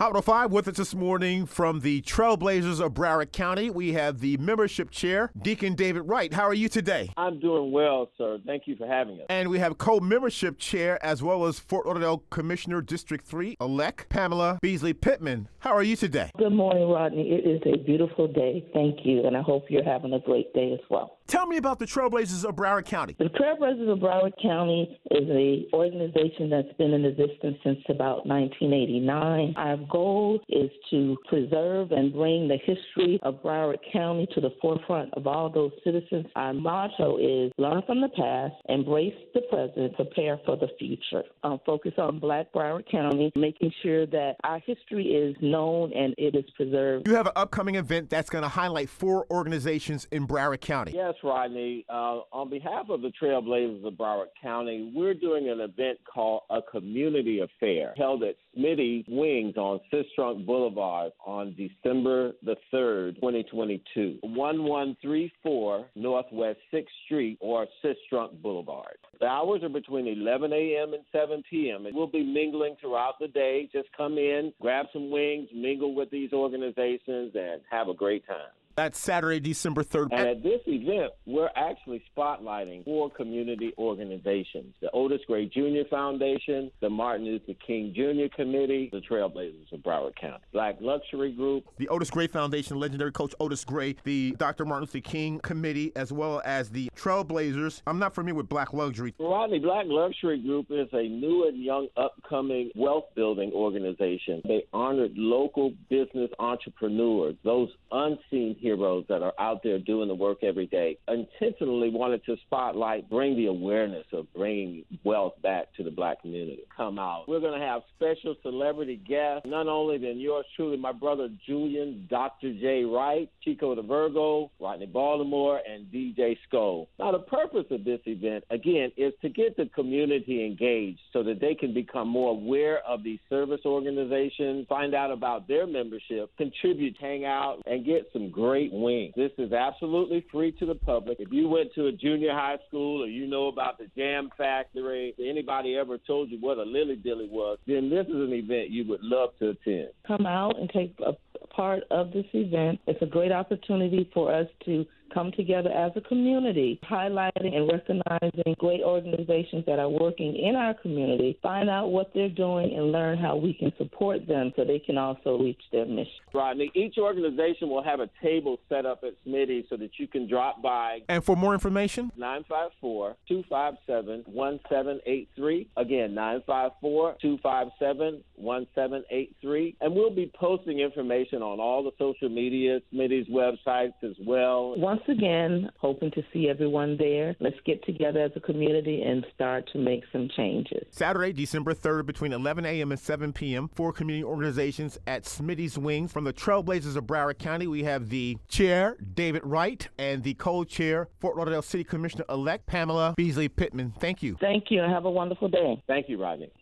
Hot 5 with us this morning from the Trailblazers of Broward County. We have the membership chair, Deacon David Wright. How are you today? I'm doing well, sir. Thank you for having us. And we have co-membership chair as well as Fort Lauderdale Commissioner District 3 elect Pamela Beasley Pittman. How are you today? Good morning, Rodney. It is a beautiful day. Thank you, and I hope you're having a great day as well. Tell me about the Trailblazers of Broward County. The Trailblazers of Broward County is an organization that's been in existence since about 1989. Our goal is to preserve and bring the history of Broward County to the forefront of all those citizens. Our motto is learn from the past, embrace the present, prepare for the future. Um, focus on Black Broward County, making sure that our history is known and it is preserved. You have an upcoming event that's going to highlight four organizations in Broward County. Yes, Rodney. Uh, on behalf of the Trailblazers of Broward County, we're doing an event called a community affair held at Smitty's Wings on Sistrunk Boulevard on December the 3rd, 2022. 1134 Northwest 6th Street or Sistrunk Boulevard. The hours are between 11 a.m. and 7 p.m. And we'll be mingling throughout the day. Just come in, grab some wings, mingle with these organizations, and have a great time. That's Saturday, December 3rd. And at this event, we're actually spotlighting four community organizations the Otis Gray Jr. Foundation, the Martin Luther King Jr. Committee, the Trailblazers of Broward County, Black Luxury Group, the Otis Gray Foundation, legendary coach Otis Gray, the Dr. Martin Luther King Committee, as well as the Trailblazers. I'm not familiar with Black Luxury. Rodney, Black Luxury Group is a new and young upcoming wealth building organization. They honored local business entrepreneurs, those unseen heroes that are out there doing the work every day. Intentionally wanted to spotlight, bring the awareness of bringing wealth back to the black community. Come out. We're going to have special celebrity guests, none only than yours truly, my brother Julian, Dr. J. Wright, Chico the Virgo, Rodney Baltimore, and DJ Skull. Now, the purpose of this event, again, is to get the community engaged so that they can become more aware of these service organizations, find out about their membership, contribute, hang out, and get some great great wings. This is absolutely free to the public. If you went to a junior high school or you know about the Jam Factory, anybody ever told you what a Lilly Dilly was, then this is an event you would love to attend. Come out and take a part of this event. It's a great opportunity for us to come together as a community, highlighting and recognizing great organizations that are working in our community, find out what they're doing and learn how we can support them so they can also reach their mission. Rodney, each organization will have a table set up at Smitty so that you can drop by. And for more information, 954 257 1783. Again, 954 257 1783. And we'll be posting information on all the social media, Smitty's websites as well. Once again, hoping to see everyone there. Let's get together as a community and start to make some changes. Saturday, December 3rd, between 11 a.m. and 7 p.m., four community organizations at Smitty's Wings. From the Trailblazers of Broward County, we have the chair, David Wright, and the co chair, Fort Lauderdale City Commissioner elect Pamela Beasley Pittman. Thank you. Thank you, and have a wonderful day. Thank you, Rodney.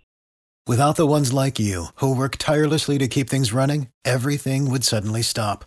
Without the ones like you, who work tirelessly to keep things running, everything would suddenly stop.